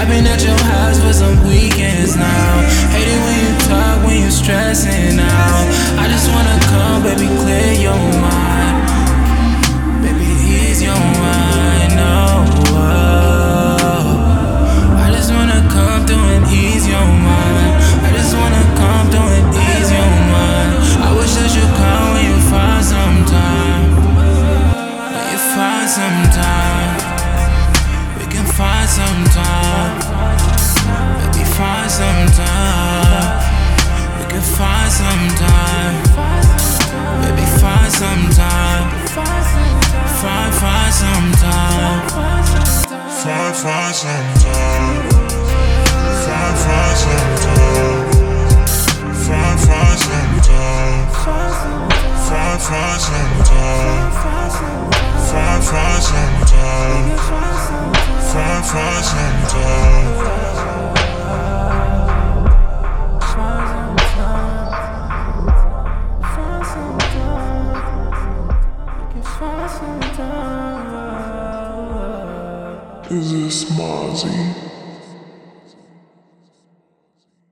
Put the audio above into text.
vibe? i been at your house for some weekends now. Hate it when you talk when you stressing out. I just wanna come, baby, clear your mind. Find, find some time. Find, find some time. Find, find some time. Find, find some time. Find, find some time. Find, find some time. Find, find some time. Is this Mozzie?